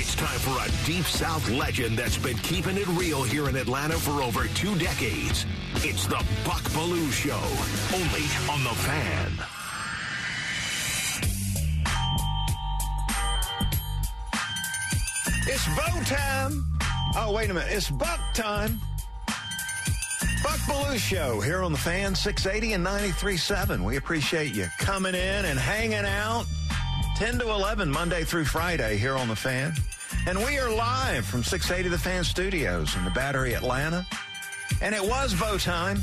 It's time for a Deep South legend that's been keeping it real here in Atlanta for over two decades. It's the Buck Belue Show, only on The Fan. It's bow time. Oh, wait a minute. It's buck time. Buck Belue Show here on the fan 680 and 93.7. We appreciate you coming in and hanging out 10 to 11 Monday through Friday here on the fan. And we are live from 680 The Fan Studios in the Battery, Atlanta. And it was bow time.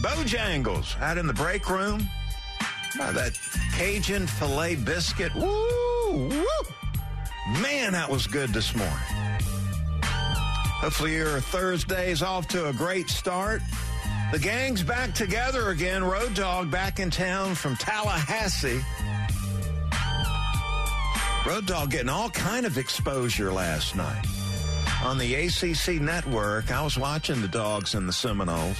Bojangles out in the break room. Oh, that Cajun filet biscuit. Woo! Woo! Man, that was good this morning. Hopefully your Thursday's off to a great start. The gang's back together again. Road Dog back in town from Tallahassee. Road Dog getting all kind of exposure last night. On the ACC network, I was watching the dogs and the Seminoles.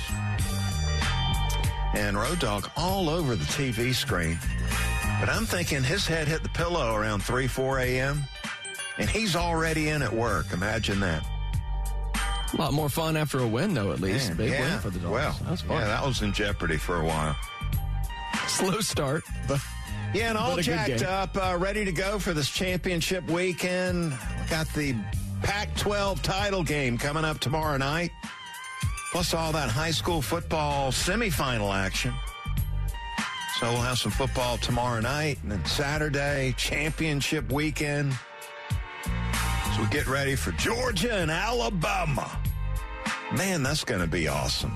And Road Dog all over the TV screen. But I'm thinking his head hit the pillow around 3, 4 a.m. And he's already in at work. Imagine that. A lot more fun after a win, though, at least. Man, Big yeah. win for the Dogs. Well, that was fun. yeah, that was in jeopardy for a while. Slow start, but Yeah, and all But a good jacked up, uh, ready to go for this championship weekend. Got the Pac 12 title game coming up tomorrow night, plus all that high school football semifinal action. So we'll have some football tomorrow night, and then Saturday, championship weekend. So we get ready for Georgia and Alabama. Man, that's going to be awesome.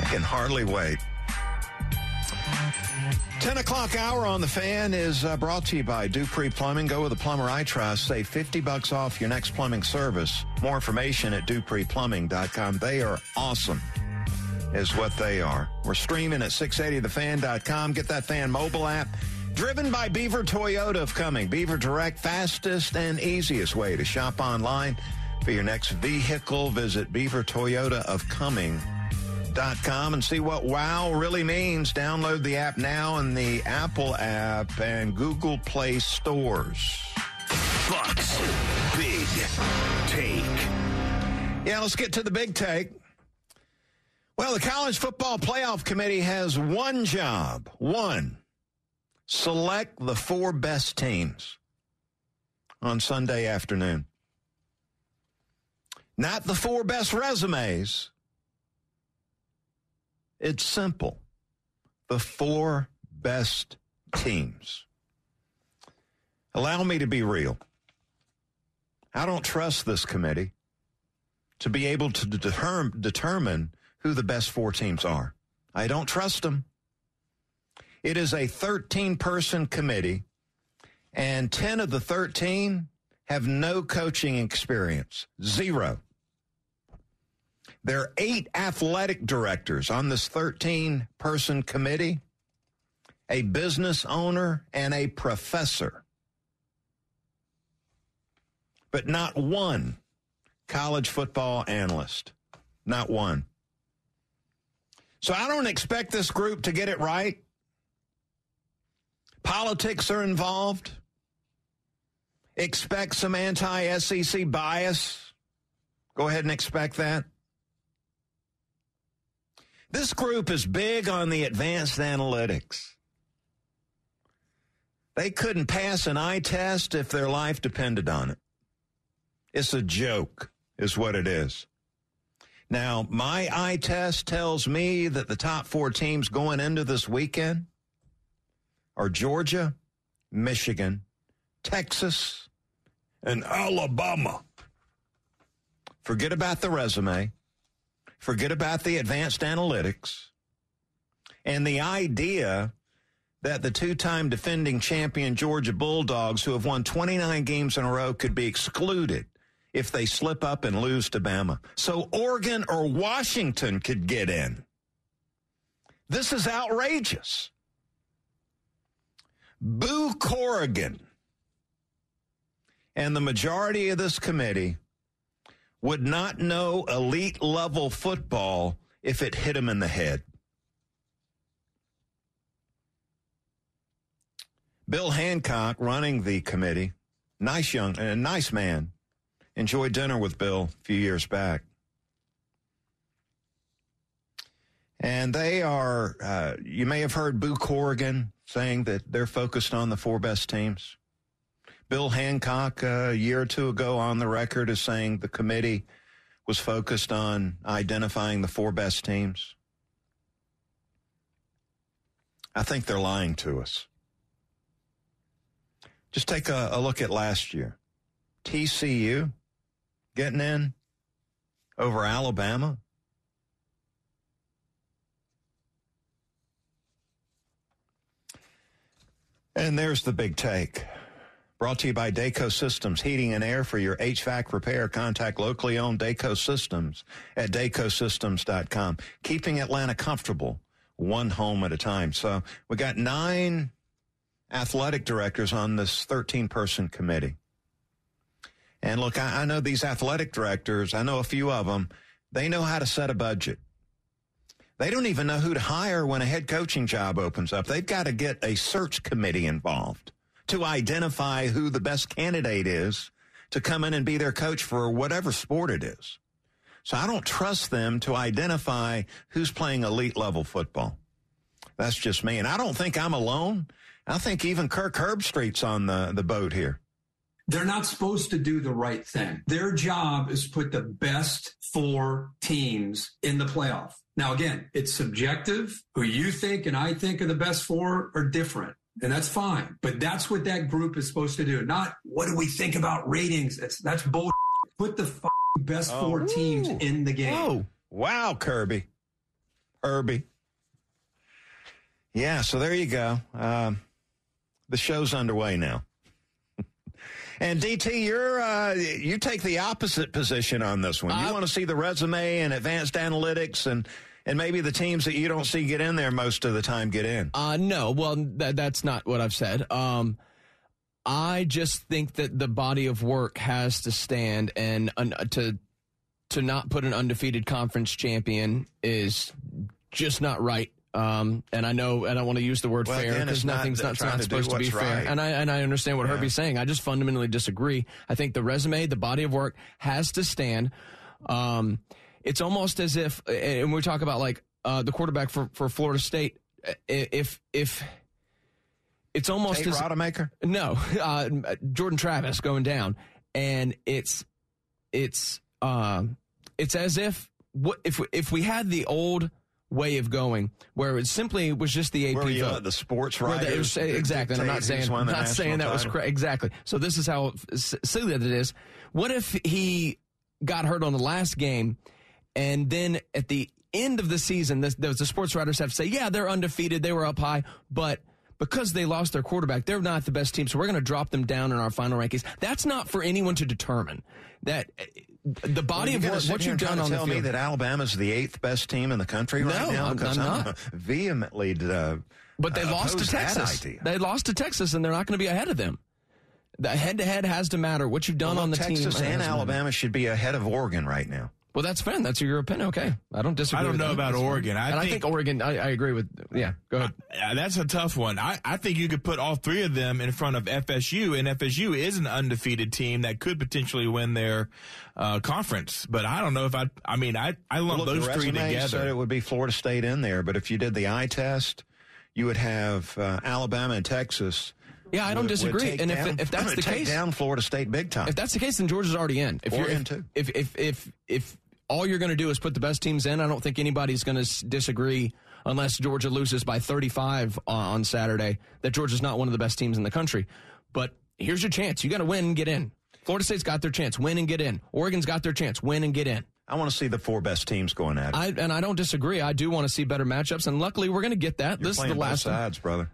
I can hardly wait. 10 o'clock hour on the fan is uh, brought to you by Dupree Plumbing. Go with the plumber I trust. Save 50 bucks off your next plumbing service. More information at dupreeplumbing.com. They are awesome, is what they are. We're streaming at 680thefan.com. Get that fan mobile app. Driven by Beaver Toyota of Cumming. Beaver Direct, fastest and easiest way to shop online for your next vehicle. Visit Beaver Toyota com and see what wow really means. Download the app now in the Apple app and Google Play stores. Bucks Big Take. Yeah, let's get to the big take. Well, the College Football Playoff Committee has one job. One. Select the four best teams on Sunday afternoon. Not the four best resumes. It's simple. The four best teams. Allow me to be real. I don't trust this committee to be able to determ- determine who the best four teams are. I don't trust them. It is a 13 person committee, and 10 of the 13 have no coaching experience. Zero. There are eight athletic directors on this 13 person committee, a business owner, and a professor. But not one college football analyst. Not one. So I don't expect this group to get it right. Politics are involved. Expect some anti SEC bias. Go ahead and expect that. This group is big on the advanced analytics. They couldn't pass an eye test if their life depended on it. It's a joke, is what it is. Now, my eye test tells me that the top four teams going into this weekend are Georgia, Michigan, Texas, and Alabama. Forget about the resume. Forget about the advanced analytics and the idea that the two time defending champion Georgia Bulldogs, who have won 29 games in a row, could be excluded if they slip up and lose to Bama. So Oregon or Washington could get in. This is outrageous. Boo Corrigan and the majority of this committee would not know elite level football if it hit him in the head. Bill Hancock running the committee, nice young, and a nice man. Enjoyed dinner with Bill a few years back. And they are, uh, you may have heard Boo Corrigan saying that they're focused on the four best teams. Bill Hancock, uh, a year or two ago on the record, is saying the committee was focused on identifying the four best teams. I think they're lying to us. Just take a, a look at last year. TCU getting in over Alabama. And there's the big take. Brought to you by Dayco Systems, heating and air for your HVAC repair. Contact locally owned Dayco Systems at daycosystems.com. Keeping Atlanta comfortable, one home at a time. So we got nine athletic directors on this 13 person committee. And look, I, I know these athletic directors, I know a few of them, they know how to set a budget. They don't even know who to hire when a head coaching job opens up. They've got to get a search committee involved to identify who the best candidate is to come in and be their coach for whatever sport it is. So I don't trust them to identify who's playing elite level football. That's just me. And I don't think I'm alone. I think even Kirk Herbstreit's on the, the boat here. They're not supposed to do the right thing. Their job is put the best four teams in the playoff. Now, again, it's subjective. Who you think and I think are the best four are different. And that's fine. But that's what that group is supposed to do. Not what do we think about ratings? That's, that's bullshit. Put the best oh, four teams in the game. Oh, wow, Kirby. Kirby. Yeah, so there you go. Um, the show's underway now. And DT, you're uh, you take the opposite position on this one. You want to see the resume and advanced analytics and and maybe the teams that you don't see get in there most of the time get in. Uh, no, well, that, that's not what I've said. Um, I just think that the body of work has to stand, and uh, to to not put an undefeated conference champion is just not right. Um, and I know, and I want to use the word well, fair because nothing's not, not supposed to, to be fair. Right. And I and I understand what yeah. Herbie's saying. I just fundamentally disagree. I think the resume, the body of work, has to stand. Um, it's almost as if, and we talk about like uh, the quarterback for for Florida State. If if it's almost Tate as Rodemaker? no uh, Jordan Travis going down, and it's it's uh, it's as if what if if we had the old way of going, where it simply was just the AP you vote. the sports writers. exactly. I'm not saying, I'm not saying that title. was correct. Exactly. So this is how silly that it is. What if he got hurt on the last game, and then at the end of the season, the, the sports writers have to say, yeah, they're undefeated, they were up high, but because they lost their quarterback, they're not the best team, so we're going to drop them down in our final rankings. That's not for anyone to determine. That the body well, of work, what you've done on tell the me that Alabama's the eighth best team in the country no, right now? I'm, I'm not. vehemently. Uh, but they uh, lost to Texas. They lost to Texas, and they're not going to be ahead of them. The head to head has to matter. What you've done well, on the Texas team. Texas and Alabama should be ahead of Oregon right now. Well, that's fine. That's your opinion. Okay, I don't disagree. I don't know that. about that's Oregon. I and think, I think Oregon. I, I, agree with. Yeah, go ahead. Uh, that's a tough one. I, I think you could put all three of them in front of FSU, and FSU is an undefeated team that could potentially win their uh, conference. But I don't know if I. I mean, I I lump well, those three together. Said it would be Florida State in there, but if you did the eye test, you would have uh, Alabama and Texas. Yeah, I don't would, disagree. Would and down, if, if that's the case, down Florida State big time. If that's the case, then Georgia's already in. If Oregon you're in too. If if if if all you're going to do is put the best teams in. I don't think anybody's going to disagree unless Georgia loses by 35 uh, on Saturday that Georgia's not one of the best teams in the country. But here's your chance. You got to win and get in. Florida State's got their chance. Win and get in. Oregon's got their chance. Win and get in. I want to see the four best teams going at it. I, and I don't disagree. I do want to see better matchups, and luckily we're going to get that. You're this is the last sides, brother.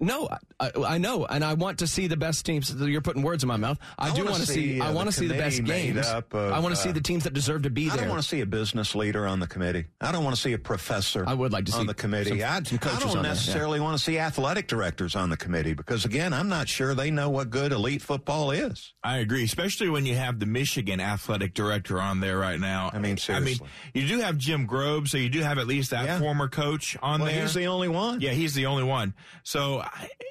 No, I, I, know, and I want to see the best teams. You're putting words in my mouth. I, I do want to see. I want to see the best games. Of, I want to uh, see the teams that deserve to be there. I don't want to see a business leader on the committee. I don't want to see a professor. I would like to see on the committee. Some, I, some I, don't necessarily yeah. want to see athletic directors on the committee because, again, I'm not sure they know what good elite football is. I agree, especially when you have the Michigan athletic director on there right now. I mean, seriously. I mean, you do have Jim Grobe, so you do have at least that yeah. former coach on well, there. He's the only one. Yeah, he's the only one. So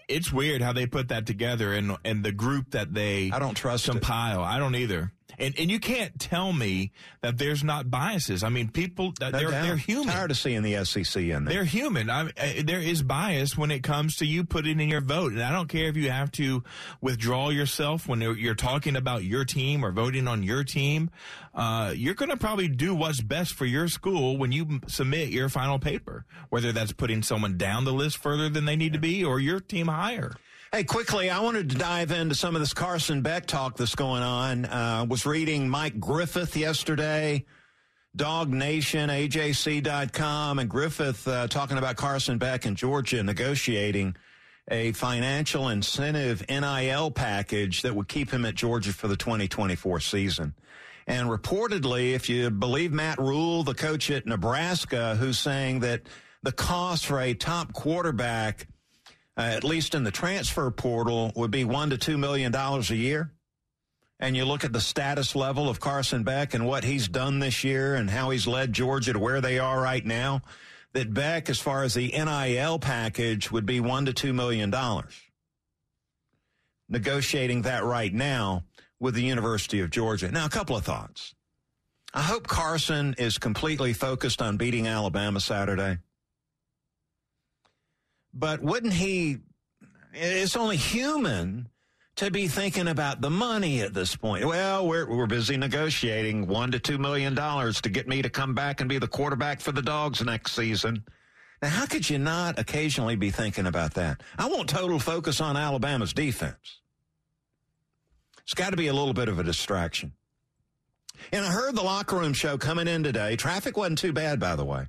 it's weird how they put that together and and the group that they I don't trust compile. It. I don't either. And and you can't tell me that there's not biases. I mean, people no they're doubt. they're human. Tired of seeing the SEC in there. They're human. I, there is bias when it comes to you putting in your vote, and I don't care if you have to withdraw yourself when you're talking about your team or voting on your team. Uh, you're going to probably do what's best for your school when you submit your final paper, whether that's putting someone down the list further than they need to be or your team higher. Hey, quickly, I wanted to dive into some of this Carson Beck talk that's going on. Uh, was reading Mike Griffith yesterday, DawgNation, AJC.com, and Griffith uh, talking about Carson Beck and Georgia negotiating a financial incentive NIL package that would keep him at Georgia for the 2024 season. And reportedly, if you believe Matt Rhule, the coach at Nebraska, who's saying that the cost for a top quarterback – uh, at least in the transfer portal, would be one to two million dollars a year. And you look at the status level of Carson Beck and what he's done this year and how he's led Georgia to where they are right now, that Beck, as far as the NIL package, would be one to two million dollars. Negotiating that right now with the University of Georgia. Now, a couple of thoughts. I hope Carson is completely focused on beating Alabama Saturday. But wouldn't he? It's only human to be thinking about the money at this point. Well, we're we're busy negotiating one to two million dollars to get me to come back and be the quarterback for the dogs next season. Now, how could you not occasionally be thinking about that? I want total focus on Alabama's defense. It's got to be a little bit of a distraction. And I heard the locker room show coming in today. Traffic wasn't too bad, by the way.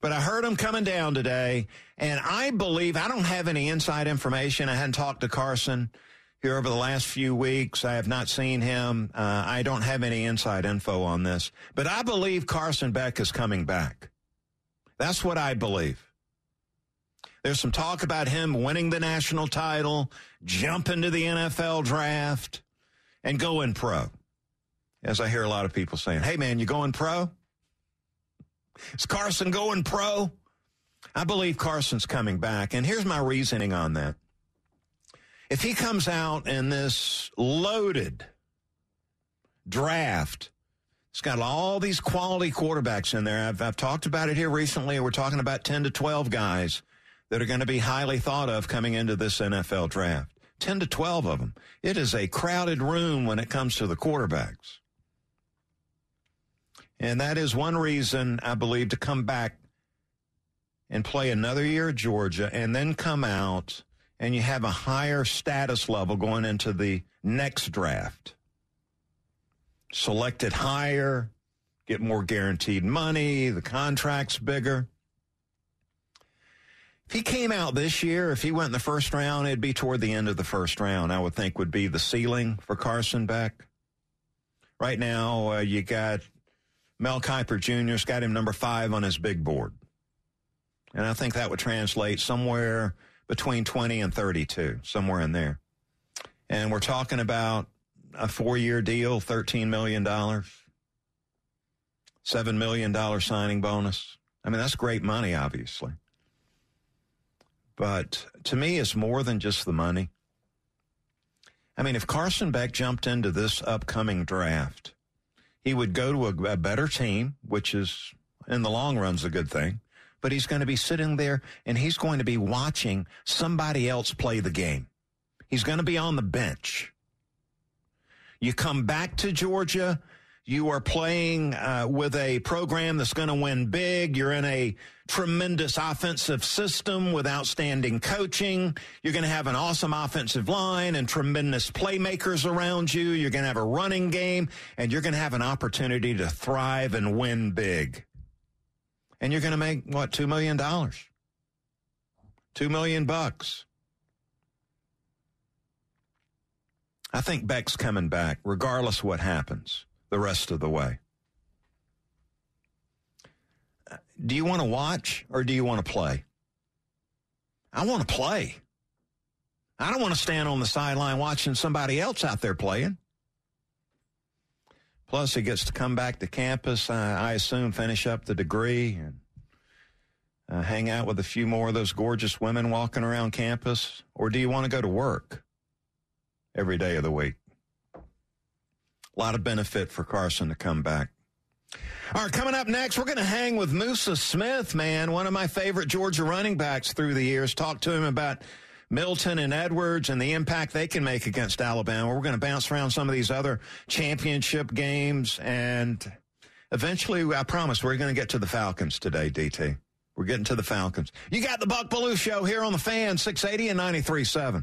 But I heard him coming down today, and I believe I don't have any inside information. I hadn't talked to Carson here over the last few weeks. I have not seen him. Uh, I don't have any inside info on this, but I believe Carson Beck is coming back. That's what I believe. There's some talk about him winning the national title, jumping to the NFL draft, and going pro. As I hear a lot of people saying, hey man, you going pro? Is Carson going pro? I believe Carson's coming back. And here's my reasoning on that. If he comes out in this loaded draft, it's got all these quality quarterbacks in there. I've, I've talked about it here recently. We're talking about 10 to 12 guys that are going to be highly thought of coming into this NFL draft. 10 to 12 of them. It is a crowded room when it comes to the quarterbacks. And that is one reason I believe to come back and play another year at Georgia and then come out and you have a higher status level going into the next draft. Selected higher, get more guaranteed money, the contract's bigger. If he came out this year, if he went in the first round, it'd be toward the end of the first round, I would think would be the ceiling for Carson Beck. Right now, uh, you got Mel Kiper Jr.'s got him number five on his big board. And I think that would translate somewhere between 20 and 32, somewhere in there. And we're talking about a four year deal, $13 million, $7 million signing bonus. I mean, that's great money, obviously. But to me, it's more than just the money. I mean, if Carson Beck jumped into this upcoming draft he would go to a, a better team, which is in the long run is a good thing. But he's going to be sitting there and he's going to be watching somebody else play the game. He's going to be on the bench. You come back to Georgia you are playing uh, with a program that's going to win big. You're in a tremendous offensive system with outstanding coaching. You're going to have an awesome offensive line and tremendous playmakers around you. You're going to have a running game and you're going to have an opportunity to thrive and win big. And you're going to make what, $2 million? Two million bucks. I think Beck's coming back, regardless what happens the rest of the way. Uh, do you want to watch or do you want to play? I want to play. I don't want to stand on the sideline watching somebody else out there playing. Plus, he gets to come back to campus, uh, I assume, finish up the degree and uh, hang out with a few more of those gorgeous women walking around campus. Or do you want to go to work every day of the week? A lot of benefit for Carson to come back. All right, coming up next, we're going to hang with Musa Smith, man, one of my favorite Georgia running backs through the years. Talk to him about Milton and Edwards and the impact they can make against Alabama. We're going to bounce around some of these other championship games. And eventually, I promise, we're going to get to the Falcons today, DT. We're getting to the Falcons. You got the Buck Belue Show here on the fan, 680 and 93.7.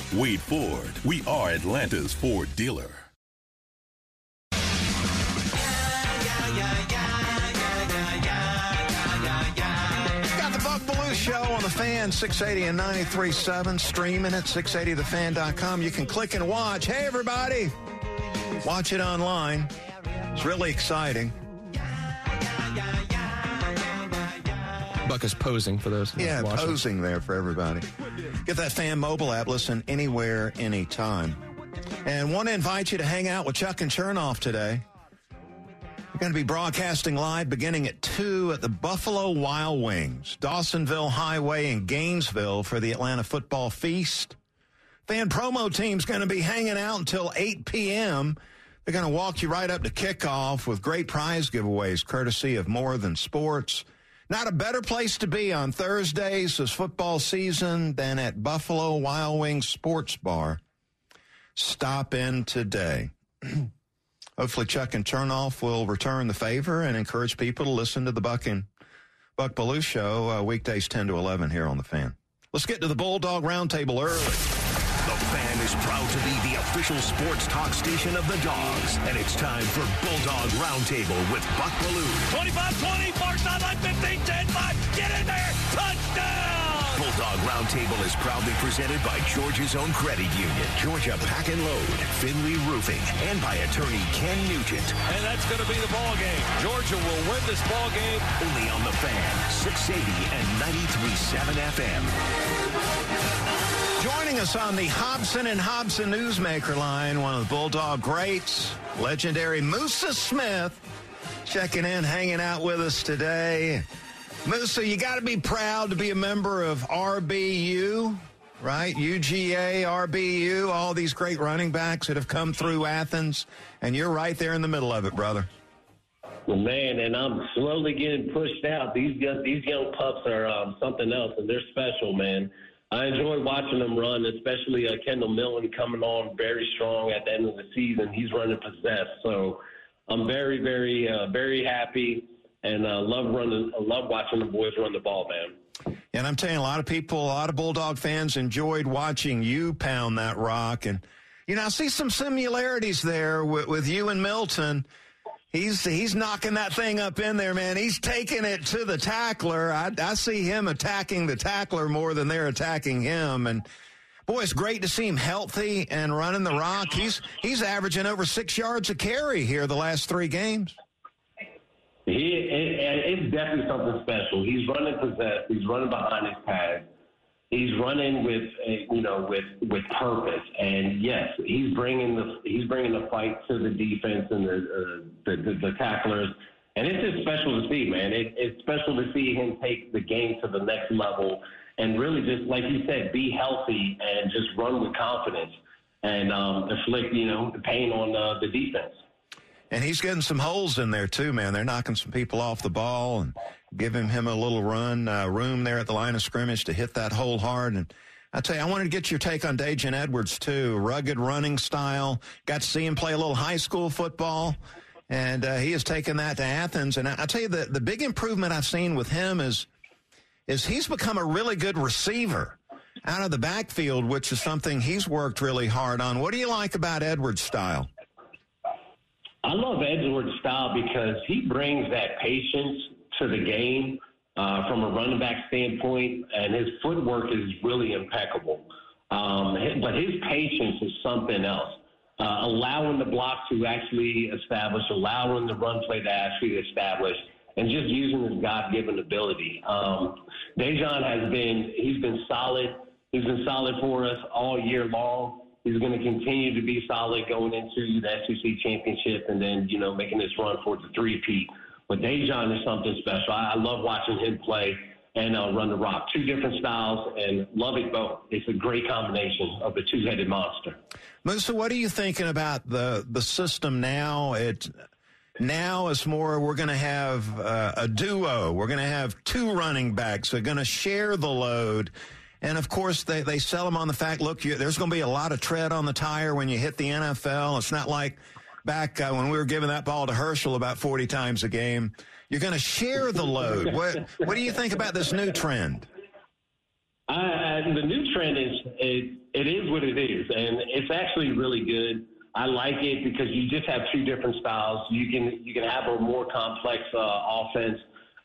Wade Ford. We are Atlanta's Ford dealer. Got the Buck Belue Show on the fan, 680 and 93.7, streaming at 680thefan.com. You can click and watch. Hey, everybody. Watch it online. It's really exciting. Buck is posing for those. Uh, yeah, watching. posing there for everybody. Get that fan mobile app. Listen anywhere, anytime. And want to invite you to hang out with Chuck and Chernoff today. We're going to be broadcasting live beginning at 2 at the Buffalo Wild Wings, Dawsonville Highway in Gainesville for the Atlanta Football Feast. Fan promo team's going to be hanging out until 8 p.m. They're going to walk you right up to kickoff with great prize giveaways courtesy of More Than Sports. Not a better place to be on Thursdays this football season than at Buffalo Wild Wings Sports Bar. Stop in today. Hopefully, Chuck and Chernoff will return the favor and encourage people to listen to the Buck and Buck Belue show uh, weekdays 10 to 11 here on the fan. Let's get to the Bulldog Roundtable early. The Fan is proud to be the official sports talk station of the Dogs, and it's time for Bulldog Roundtable with Buck Belue. 25-20, far sideline 15, 10-5, get in there, touchdown! Bulldog Roundtable is proudly presented by Georgia's own credit union, Georgia Pack and Load, Findlay Roofing, and by attorney Ken Nugent. And that's going to be the ball game. Georgia will win this ball game. Only on the Fan, 680 and 93.7 FM. Joining us on the Hobson and Hobson Newsmaker line, one of the Bulldog greats, legendary Musa Smith, checking in, hanging out with us today. Musa, you got to be proud to be a member of RBU, right? UGA, RBU, all these great running backs that have come through Athens, and you're right there in the middle of it, brother. Well, man, and I'm slowly getting pushed out. These young, these young pups are um, something else, and they're special, man. I enjoy watching them run, especially uh, Kendall Milton coming on very strong at the end of the season. He's running possessed, so I'm very, very, uh, very happy, and uh, love running, love watching the boys run the ball, man. And I'm telling you, a lot of people, a lot of Bulldog fans enjoyed watching you pound that rock, and you know, I see some similarities there with, with you and Milton. He's he's knocking that thing up in there, man. He's taking it to the tackler. I, I see him attacking the tackler more than they're attacking him. And boy, it's great to see him healthy and running the rock. He's he's averaging over six yards a carry here the last three games. He it, it's definitely something special. He's running possessed. He's running behind his pads. he's running with you know with with purpose and yes he's bringing the he's bringing the fight to the defense and the uh, the, the, the tacklers and it's just special to see man it, it's special to see him take the game to the next level and really just like you said be healthy and just run with confidence and um, inflict you know the pain on uh, the defense and he's getting some holes in there too, man. They're knocking some people off the ball and giving him a little run uh, room there at the line of scrimmage to hit that hole hard. And I tell you, I wanted to get your take on Daijun Edwards too. Rugged running style. Got to see him play a little high school football, and uh, he has taken that to Athens. And I, I tell you, the the big improvement I've seen with him is is he's become a really good receiver out of the backfield, which is something he's worked really hard on. What do you like about Edwards' style? I love Edwards' style because he brings that patience to the game uh, from a running back standpoint, and his footwork is really impeccable. Um, but his patience is something else. Uh, allowing the block to actually establish, allowing the run play to actually establish, and just using his God-given ability. Um, Daijun has been he's been solid. He's been solid for us all year long. He's going to continue to be solid going into the SEC championship and then, you know, making this run for the three-peat. But Daijun is something special. I, I love watching him play and uh, run the rock. Two different styles and love it both. It's a great combination of the two-headed monster. Musa, what are you thinking about the the system now? It now is more we're going to have uh, a duo. We're going to have two running backs. They're going to share the load. And of course, they, they sell them on the fact, look, you, there's going to be a lot of tread on the tire when you hit the NFL. It's not like back uh, when we were giving that ball to Herschel about 40 times a game. You're going to share the load. what, what do you think about this new trend? Uh, the new trend is it, it is what it is, and it's actually really good. I like it because you just have two different styles. You can you can have a more complex uh, offense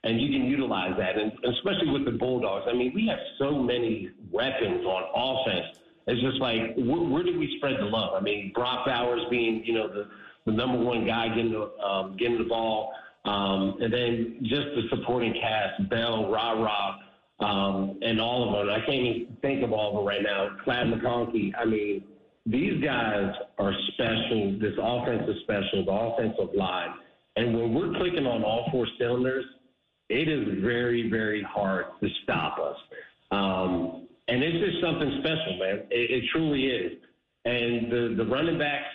and you can utilize that. And especially with the Bulldogs, I mean, we have so many weapons on offense. It's just like, where, where do we spread the love? I mean, Brock Bowers being, you know, the, the number one guy getting the, um, getting the ball. Um, and then just the supporting cast, Bell, Rara, um, and all of them. I can't even think of all of them right now. Ladd McConkey. I mean, these guys are special. This offense is special. The offensive line. And when we're clicking on all four cylinders, it is very, very hard to stop us. Um, and it's just something special, man. It, it truly is. And the, the running backs,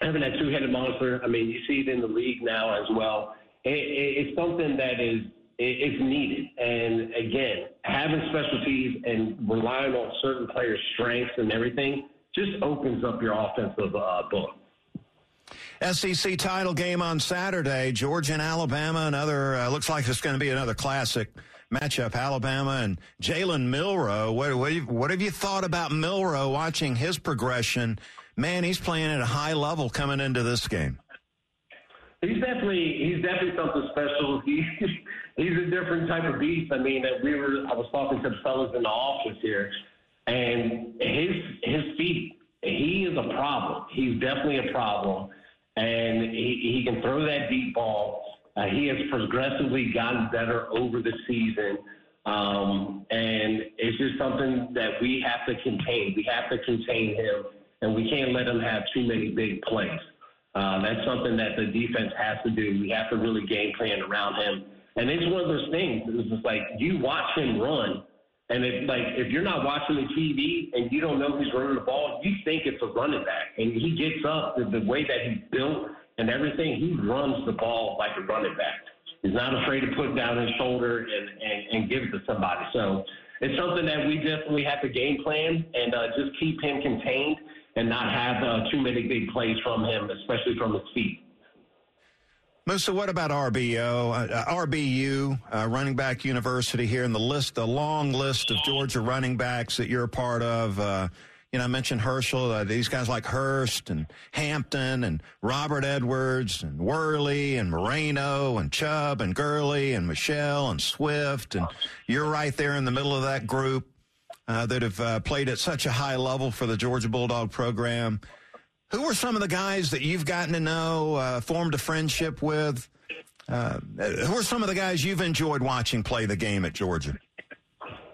having that two-headed monster, I mean, you see it in the league now as well. It, it, it's something that is it's needed. And again, having specialties and relying on certain players' strengths and everything just opens up your offensive uh, book. SEC title game on Saturday. Georgia and Alabama. Another uh, looks like it's going to be another classic matchup. Alabama and Jalen Milroe. What, what, what have you thought about Milroe? Watching his progression, man, he's playing at a high level coming into this game. He's definitely he's definitely something special. He he's a different type of beast. I mean, we were I was talking to the fellas in the office here, and his his feet. He is a problem. He's definitely a problem and he, he can throw that deep ball. Uh, he has progressively gotten better over the season. Um, and it's just something that we have to contain. We have to contain him, and we can't let him have too many big plays. Uh, that's something that the defense has to do. We have to really game plan around him. And it's one of those things. It's just like you watch him run, and if like if you're not watching the TV and you don't know who's running the ball, you think it's a running back. And he gets up the, the way that he's built and everything. He runs the ball like a running back. He's not afraid to put down his shoulder and, and, and give it to somebody. So it's something that we definitely have to game plan and uh, just keep him contained and not have uh, too many big plays from him, especially from his feet. Musa, what about RBO, uh, RBU, uh, running back university here in the list, the long list of Georgia running backs that you're a part of? Uh, you know, I mentioned Herschel, uh, these guys like Hearst and Hampton and Robert Edwards and Worley and Moreno and Chubb and Gurley and Michel and Swift. And you're right there in the middle of that group uh, that have uh, played at such a high level for the Georgia Bulldog program. Who are some of the guys that you've gotten to know, uh, formed a friendship with? Uh, who are some of the guys you've enjoyed watching play the game at Georgia?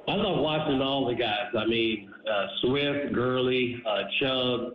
I love watching all the guys. I mean, uh, Swift, Gurley, uh, Chubb.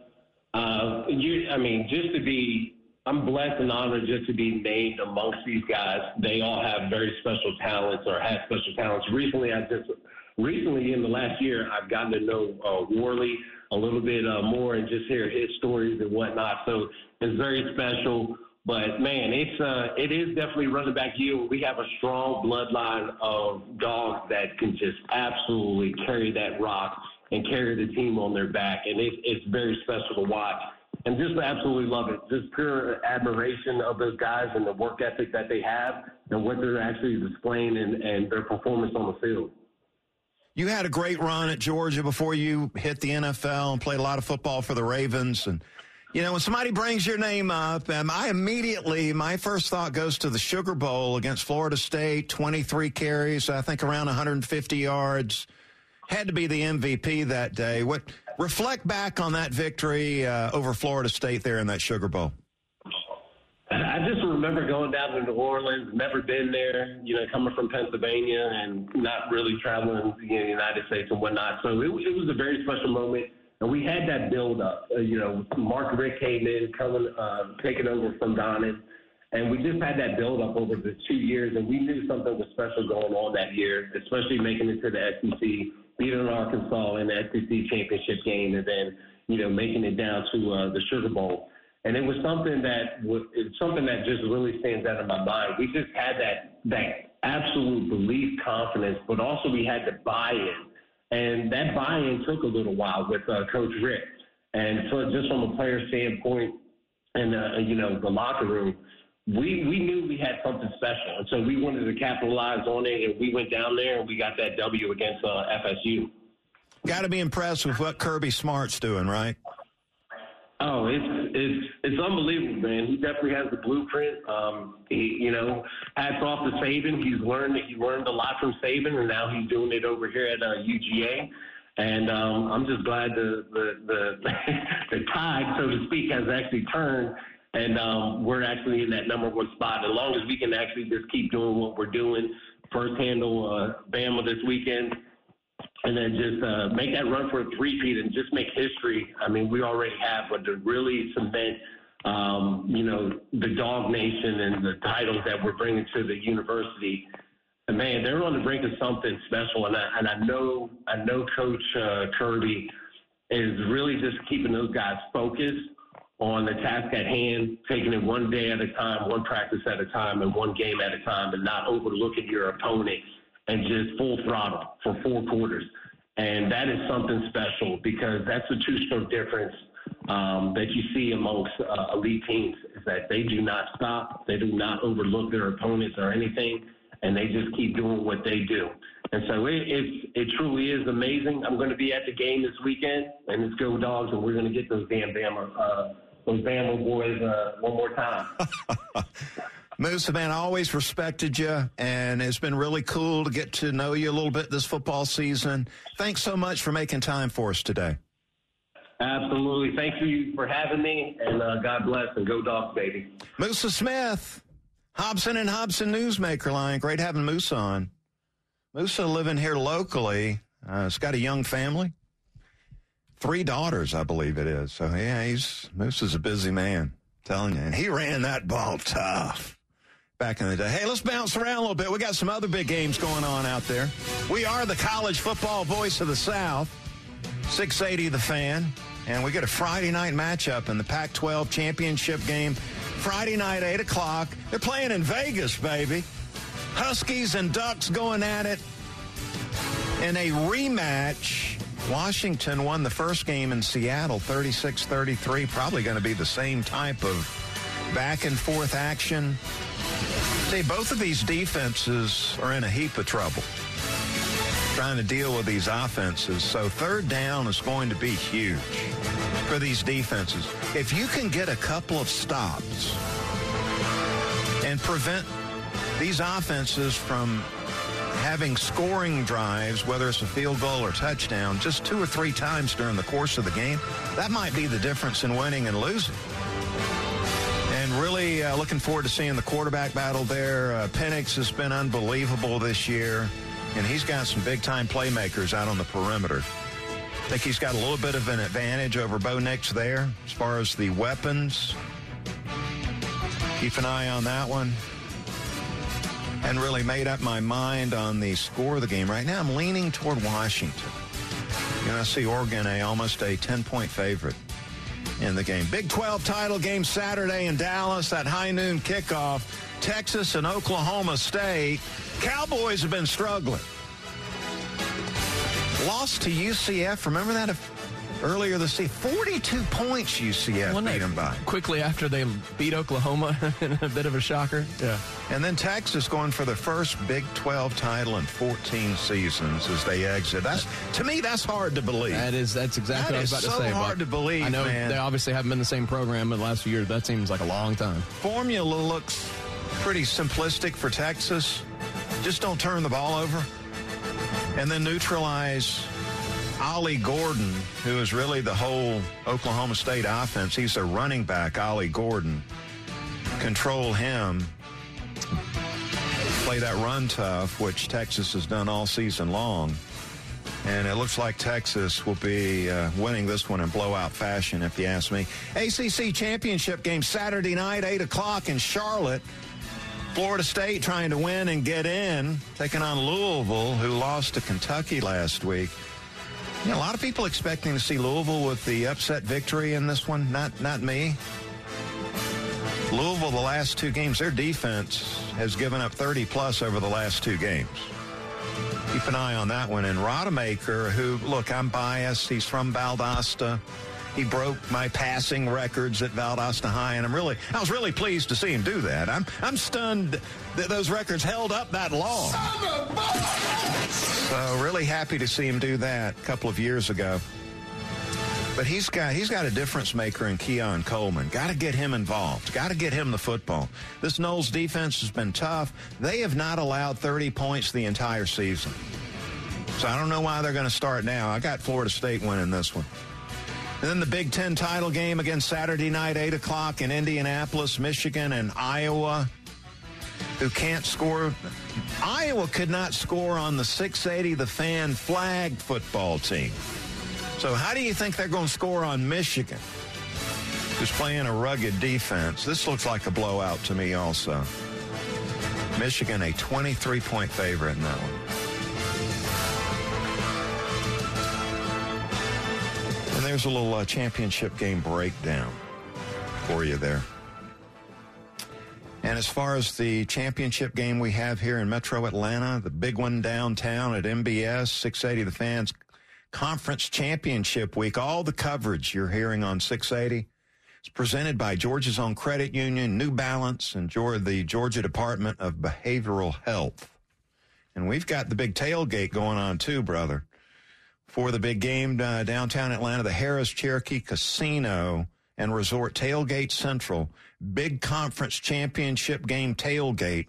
Uh, you, I mean, just to be, I'm blessed and honored just to be named amongst these guys. They all have very special talents or have special talents. Recently, I just, recently in the last year, I've gotten to know uh, Worley a little bit uh, more and just hear his stories and whatnot. So it's very special. But man, it's uh, it is definitely running back you. We have a strong bloodline of dogs that can just absolutely carry that rock and carry the team on their back, and it's it's very special to watch. And just absolutely love it. Just pure admiration of those guys and the work ethic that they have and what they're actually displaying and, and their performance on the field. You had a great run at Georgia before you hit the NFL and played a lot of football for the Ravens. And, you know, when somebody brings your name up, um, I immediately, my first thought goes to the Sugar Bowl against Florida State, 23 carries, I think around 150 yards. Had to be the MVP that day. What reflect back on that victory uh, over Florida State there in that Sugar Bowl? I just remember going down to New Orleans, never been there, you know, coming from Pennsylvania and not really traveling you know, the United States and whatnot. So it, it was a very special moment. And we had that build up. Uh, you know, Mark Richt came in, coming, uh, taking over from Donnan. And we just had that build up over the two years. And we knew something was special going on that year, especially making it to the SEC, beating Arkansas in the SEC championship game, and then, you know, making it down to uh, the Sugar Bowl. And it was something that was it's something that just really stands out in my mind. We just had that that absolute belief, confidence, but also we had the buy-in, and that buy-in took a little while with uh, Coach Richt. And so, just from a player standpoint, and uh, you know the locker room, we we knew we had something special, and so we wanted to capitalize on it. And we went down there and we got that W against uh, FSU. Got to be impressed with what Kirby Smart's doing, right? Oh, it's it's it's unbelievable, man. He definitely has the blueprint. Um, he, you know, hats off to Saban. He's learned he learned a lot from Saban, and now he's doing it over here at uh, UGA. And um, I'm just glad the the the, the tide, so to speak, has actually turned, and um, we're actually in that number one spot. As long as we can actually just keep doing what we're doing, first handle uh, Bama this weekend and then just uh, make that run for a three-peat and just make history. I mean, we already have, but to really cement, um, you know, the dog nation and the titles that we're bringing to the university. And man, they're on the brink of something special, and I, and I know I know Coach uh, Kirby is really just keeping those guys focused on the task at hand, taking it one day at a time, one practice at a time, and one game at a time, and not overlooking your opponent and just full throttle for four quarters. And that is something special because that's a two-stroke difference um, that you see amongst uh, elite teams is that they do not stop, they do not overlook their opponents or anything, and they just keep doing what they do. And so it, it, it truly is amazing. I'm going to be at the game this weekend, and it's Go Dogs, and we're going to get those damn Bama, uh, those Bama boys uh, one more time. Moose, man, I always respected you, and it's been really cool to get to know you a little bit this football season. Thanks so much for making time for us today. Absolutely. Thank you for having me, and uh, God bless, and go dogs, baby. Musa Smith, Hobson and Hobson Newsmaker line. Great having Musa on. Musa living here locally. Uh, has got a young family, three daughters, I believe it is. So yeah, he's Musa's a busy man. I'm telling you, and he ran that ball tough back in the day. Hey, let's bounce around a little bit. We got some other big games going on out there. We are the college football voice of the South, 680 the fan, and we get a Friday night matchup in the Pac 12 championship game. Friday night, 8 o'clock. They're playing in Vegas, baby. Huskies and Ducks going at it in a rematch. Washington won the first game in Seattle 36 33. Probably going to be the same type of back and forth action. See, both of these defenses are in a heap of trouble trying to deal with these offenses. So third down is going to be huge for these defenses. If you can get a couple of stops and prevent these offenses from having scoring drives, whether it's a field goal or touchdown, just two or three times during the course of the game, that might be the difference in winning and losing really uh, looking forward to seeing the quarterback battle there. Uh, Penix has been unbelievable this year. and he's got some big time playmakers out on the perimeter. I think he's got a little bit of an advantage over Bo Nix there as far as the weapons. Keep an eye on that one. And really made up my mind on the score of the game. Right now, I'm leaning toward Washington. You know, I see Oregon a almost a 10 point favorite in the game. Big 12 title game Saturday in Dallas, that high noon kickoff. Texas and Oklahoma State. Cowboys have been struggling. Lost to UCF. Remember that earlier this season? 42 points UCF beat them by. Quickly after they beat Oklahoma in a bit of a shocker. Yeah. And then Texas going for the first Big 12 title in 14 seasons as they exit. That's To me, that's hard to believe. That is, that's exactly that what I was about so to say. hard to believe, I know man. they obviously haven't been the same program in the last few years. That seems like a long time. Formula looks pretty simplistic for Texas. Just don't turn the ball over. And then neutralize Ollie Gordon, who is really the whole Oklahoma State offense. He's a running back, Ollie Gordon. Control him. Play that run tough, which Texas has done all season long. And it looks like Texas will be uh, winning this one in blowout fashion, if you ask me. ACC championship game Saturday night, 8 o'clock in Charlotte. Florida State trying to win and get in, taking on Louisville, who lost to Kentucky last week. You know, a lot of people expecting to see Louisville with the upset victory in this one. Not, not me. Louisville, the last two games, their defense has given up 30 plus over the last two games. Keep an eye on that one. And Rodemaker, who, look, I'm biased. He's from Valdosta. He broke my passing records at Valdosta High, and I'm really, I was really pleased to see him do that. I'm, I'm stunned that those records held up that long. So really happy to see him do that a couple of years ago. But he's got he's got a difference maker in Keon Coleman. Got to get him involved. Got to get him the football. This Noles defense has been tough. They have not allowed 30 points the entire season. So I don't know why they're going to start now. I got Florida State winning this one. And then the Big Ten title game again Saturday night, 8 o'clock in Indianapolis, Michigan, and Iowa, who can't score. Iowa could not score on the 680, the fan flag football team. So how do you think they're going to score on Michigan, who's playing a rugged defense? This looks like a blowout to me also. Michigan, a 23-point favorite in that one. There's a little uh, championship game breakdown for you there. And as far as the championship game we have here in Metro Atlanta, the big one downtown at MBS, 680 The Fans Conference Championship Week, all the coverage you're hearing on 680 is presented by Georgia's own credit union, New Balance, and the Georgia Department of Behavioral Health. And we've got the big tailgate going on too, brother for the big game uh, downtown Atlanta, the Harrah's Cherokee Casino and Resort Tailgate Central. Big conference championship game tailgate.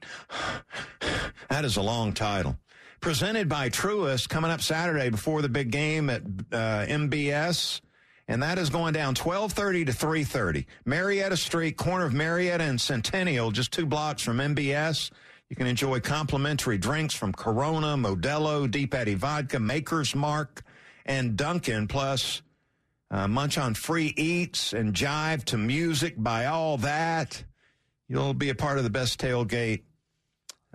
that is a long title. Presented by Truist coming up Saturday before the big game at uh, MBS. And that is going down 1230 to 330. Marietta Street, corner of Marietta and Centennial, just two blocks from MBS. You can enjoy complimentary drinks from Corona, Modelo, Deep Eddy Vodka, Maker's Mark, and Duncan, plus uh, munch on free eats and jive to music by all that. You'll be a part of the best tailgate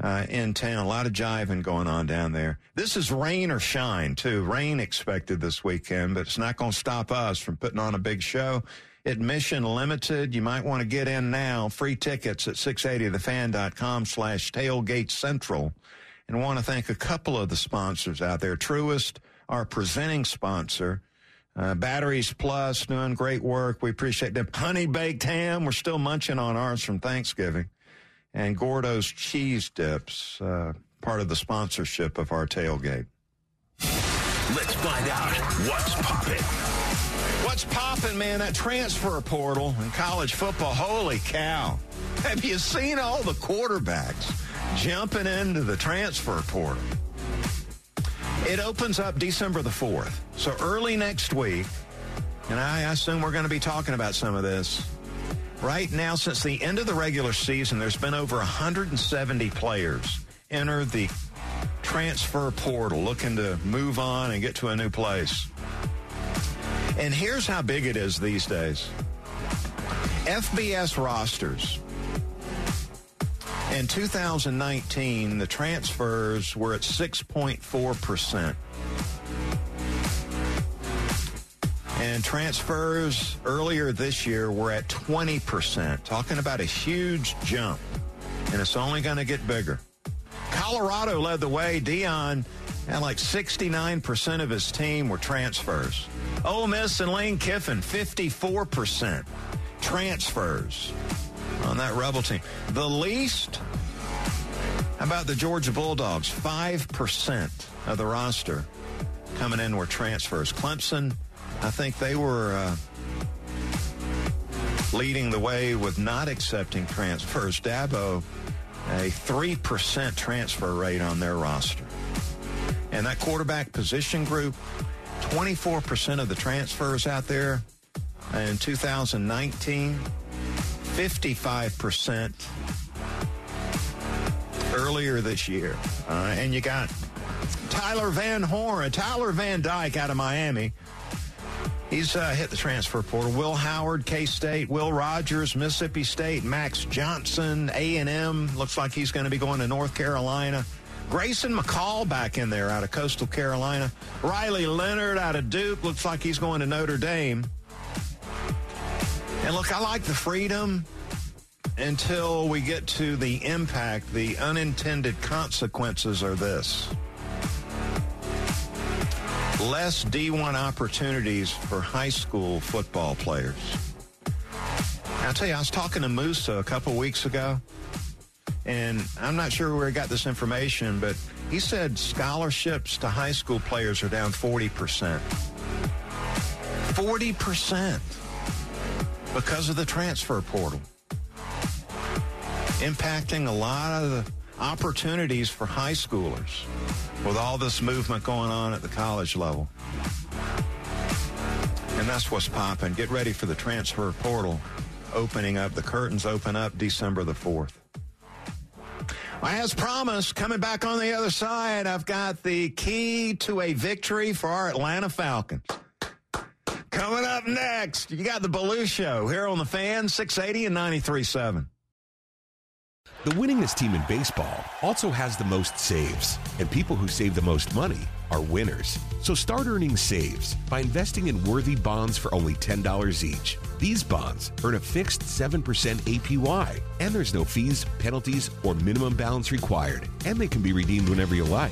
uh, in town. A lot of jiving going on down there. This is rain or shine, too. Rain expected this weekend, but it's not going to stop us from putting on a big show. Admission limited. You might want to get in now. Free tickets at 680thefan.com slash tailgate central. And want to thank a couple of the sponsors out there. Truist, our presenting sponsor. Uh, Batteries Plus doing great work. We appreciate them. Honey baked ham. We're still munching on ours from Thanksgiving. And Gordo's cheese dips, uh, part of the sponsorship of our tailgate. Let's find out what's popping. What's popping, man? That transfer portal in college football. Holy cow. Have you seen all the quarterbacks jumping into the transfer portal? It opens up December the 4th. So early next week, and I assume we're going to be talking about some of this. Right now, since the end of the regular season, there's been over 170 players enter the transfer portal, looking to move on and get to a new place. And here's how big it is these days. FBS rosters. In 2019, the transfers were at 6.4%. And transfers earlier this year were at 20%, talking about a huge jump. And it's only going to get bigger. Colorado led the way. Deion and like 69% of his team were transfers. Ole Miss and Lane Kiffin, 54% transfers on that Rebel team. The least, about the Georgia Bulldogs? 5% of the roster coming in were transfers. Clemson, I think they were uh, leading the way with not accepting transfers. Dabo, a 3% transfer rate on their roster. And that quarterback position group, 24% of the transfers out there in 2019, 55% earlier this year. Uh, and you got Tyler Van Horn, Tyler Van Dyke out of Miami He's uh, hit the transfer portal. Will Howard, K-State, Will Rogers, Mississippi State, Max Johnson, A&M. Looks like he's going to be going to North Carolina. Grayson McCall back in there out of Coastal Carolina. Riley Leonard out of Duke. Looks like he's going to Notre Dame. And look, I like the freedom until we get to the impact. The unintended consequences are this less D1 opportunities for high school football players. I'll tell you, I was talking to Musa a couple weeks ago, and I'm not sure where he got this information, but he said scholarships to high school players are down 40%. 40% because of the transfer portal. Impacting a lot of the opportunities for high schoolers with all this movement going on at the college level. And that's what's popping. Get ready for the transfer portal opening up. The curtains open up December the 4th. As promised, coming back on the other side, I've got the key to a victory for our Atlanta Falcons. Coming up next, you got the Belue Show here on the fan, 680 and 93.7. The winningest team in baseball also has the most saves, and people who save the most money are winners. So start earning saves by investing in worthy bonds for only $10 each. These bonds earn a fixed 7% APY, and there's no fees, penalties, or minimum balance required, and they can be redeemed whenever you like.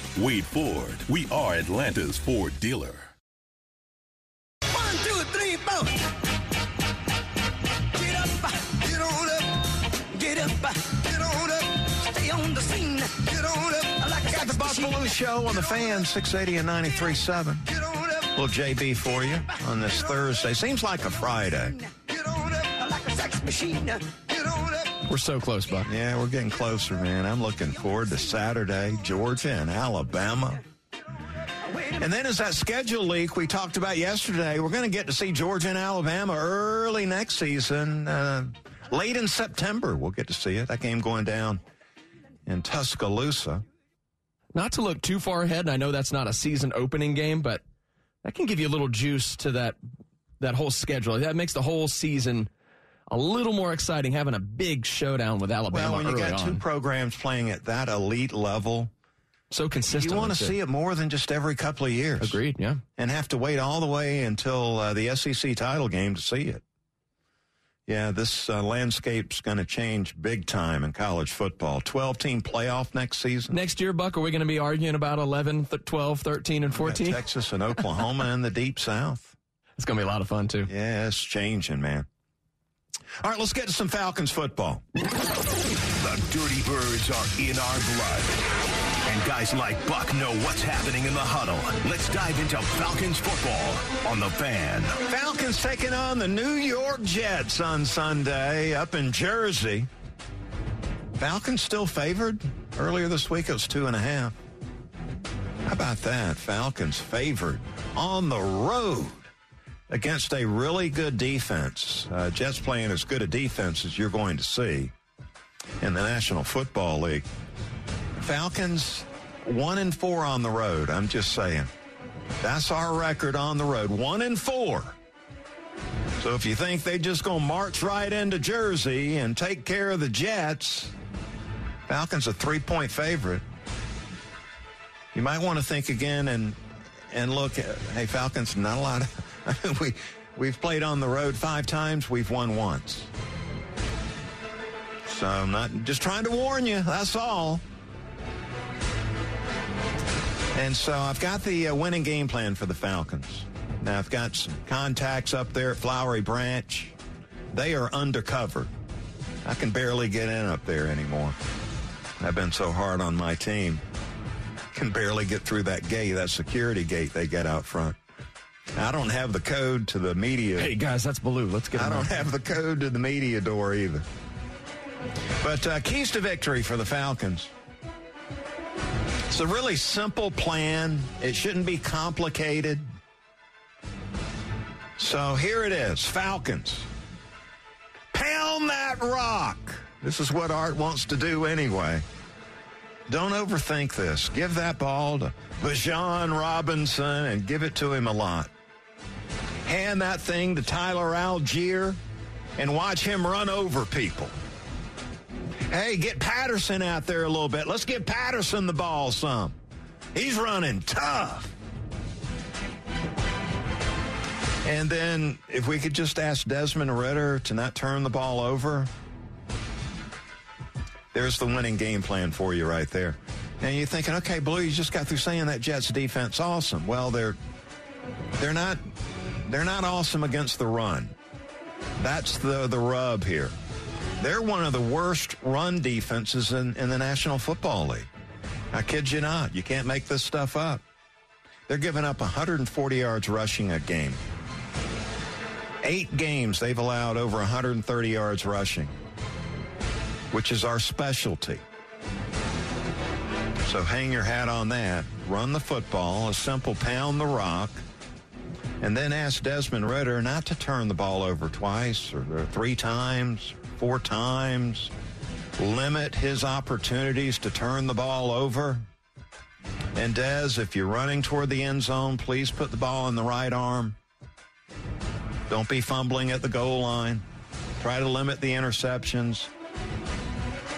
Wade Ford. We are Atlanta's Ford dealer. One, two, three, four. Get up, get on up, get up, get on up. Stay on the scene, get on up. Like I got the Buck Belue Show on the fan, 680 and 93.7. Get. Little JB for you on this Thursday. Seems like a Friday. Get on up, like a sex machine. Get on up. We're so close, Buck. Yeah, we're getting closer, man. I'm looking forward to Saturday, Georgia and Alabama. And then as that schedule leak we talked about yesterday, we're going to get to see Georgia and Alabama early next season, uh, late in September. We'll get to see it. That game going down in Tuscaloosa. Not to look too far ahead, and I know that's not a season opening game, but that can give you a little juice to that that whole schedule. That makes the whole season – a little more exciting having a big showdown with Alabama. Well, when you got on. two programs playing at that elite level, so consistent. You want to see it more than just every couple of years. Agreed. Yeah, and have to wait all the way until uh, the SEC title game to see it. Yeah, this uh, landscape's going to change big time in college football. 12 team playoff next season. Next year, Buck, are we going to be arguing about 11, 12, 13, and 14? Texas and Oklahoma in the deep south. It's going to be a lot of fun, too. Yeah, it's changing, man. All right, let's get to some Falcons football. The Dirty Birds are in our blood. And guys like Buck know what's happening in the huddle. Let's dive into Falcons football on the fan. Falcons taking on the New York Jets on Sunday up in Jersey. Falcons still favored. Earlier this week it was two and a half. How about that? Falcons favored on the road against a really good defense. Uh, Jets playing as good a defense as you're going to see in the National Football League. Falcons one and four on the road. I'm just saying. That's our record on the road. One and four. So if you think they just gonna march right into Jersey and take care of the Jets, Falcons a three point favorite. You might want to think again and and look hey Falcons not a lot of we we've played on the road five times. We've won once. So I'm not just trying to warn you. That's all. And so I've got the uh, winning game plan for the Falcons. Now I've got some contacts up there at Flowery Branch. They are undercover. I can barely get in up there anymore. I've been so hard on my team. Can barely get through that gate, that security gate they get out front. I don't have the code to the media. Hey guys, that's Belue. Let's get. It. I don't have the code to the media door either. But uh, keys to victory for the Falcons. It's a really simple plan. It shouldn't be complicated. So here it is, Falcons. Pound that rock. This is what Art wants to do anyway. Don't overthink this. Give that ball to Bijan Robinson and give it to him a lot hand that thing to Tyler Allgeier and watch him run over people. Hey, get Patterson out there a little bit. Let's give Patterson the ball some. He's running tough. And then if we could just ask Desmond Ridder to not turn the ball over, there's the winning game plan for you right there. And you're thinking, okay, Blue, you just got through saying that Jets defense awesome. Well, they're they're not they're not awesome against the run. That's the, the rub here. They're one of the worst run defenses in, in the National Football League. I kid you not. You can't make this stuff up. They're giving up 140 yards rushing a game. Eight games they've allowed over 130 yards rushing, which is our specialty. So hang your hat on that. Run the football, a simple pound the rock and then ask Desmond Ridder not to turn the ball over twice or three times, four times. Limit his opportunities to turn the ball over. And Des, if you're running toward the end zone, please put the ball in the right arm. Don't be fumbling at the goal line. Try to limit the interceptions.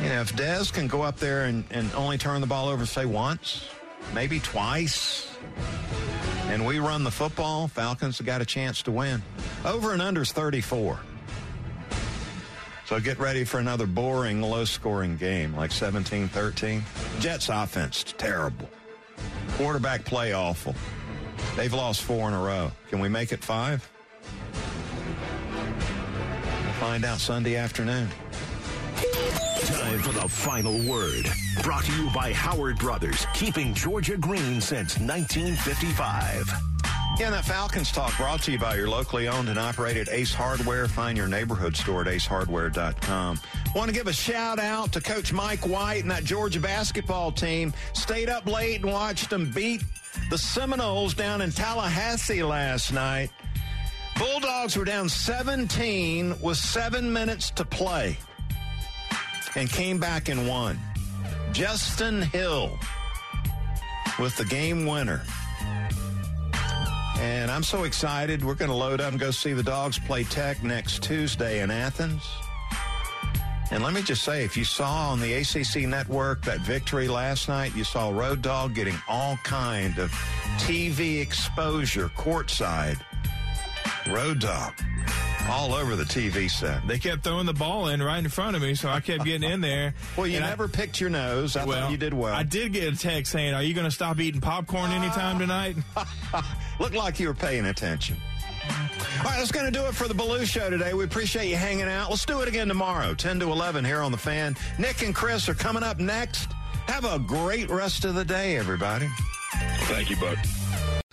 You know, if Des can go up there and, and only turn the ball over, say once, maybe twice, and we run the football, Falcons have got a chance to win. Over and under is 34. So get ready for another boring, low scoring game like 17 13. Jets offense, terrible. Quarterback play awful. They've lost four in a row. Can we make it five? We'll find out Sunday afternoon. Time for the final word. Brought to you by Howard Brothers, keeping Georgia green since 1955. Yeah, that Falcons talk brought to you by your locally owned and operated Ace Hardware. Find your neighborhood store at acehardware.com. Want to give a shout out to Coach Mike White and that Georgia basketball team. Stayed up late and watched them beat the Seminoles down in Tallahassee last night. Bulldogs were down 17 with seven minutes to play and came back and won. Justin Hill with the game winner. And I'm so excited. We're going to load up and go see the Dogs play Tech next Tuesday in Athens. And let me just say, if you saw on the ACC network that victory last night, you saw Road Dog getting all kind of TV exposure courtside. Road Dog all over the TV set. They kept throwing the ball in right in front of me, so I kept getting in there. well, you never I, picked your nose. I well, thought you did well. I did get a text saying, "Are you going to stop eating popcorn anytime tonight?" Looked like you were paying attention. All right, that's going to do it for the Belue Show today. We appreciate you hanging out. Let's do it again tomorrow, 10 to 11 here on The Fan. Nick and Chris are coming up next. Have a great rest of the day, everybody. Thank you, Buck.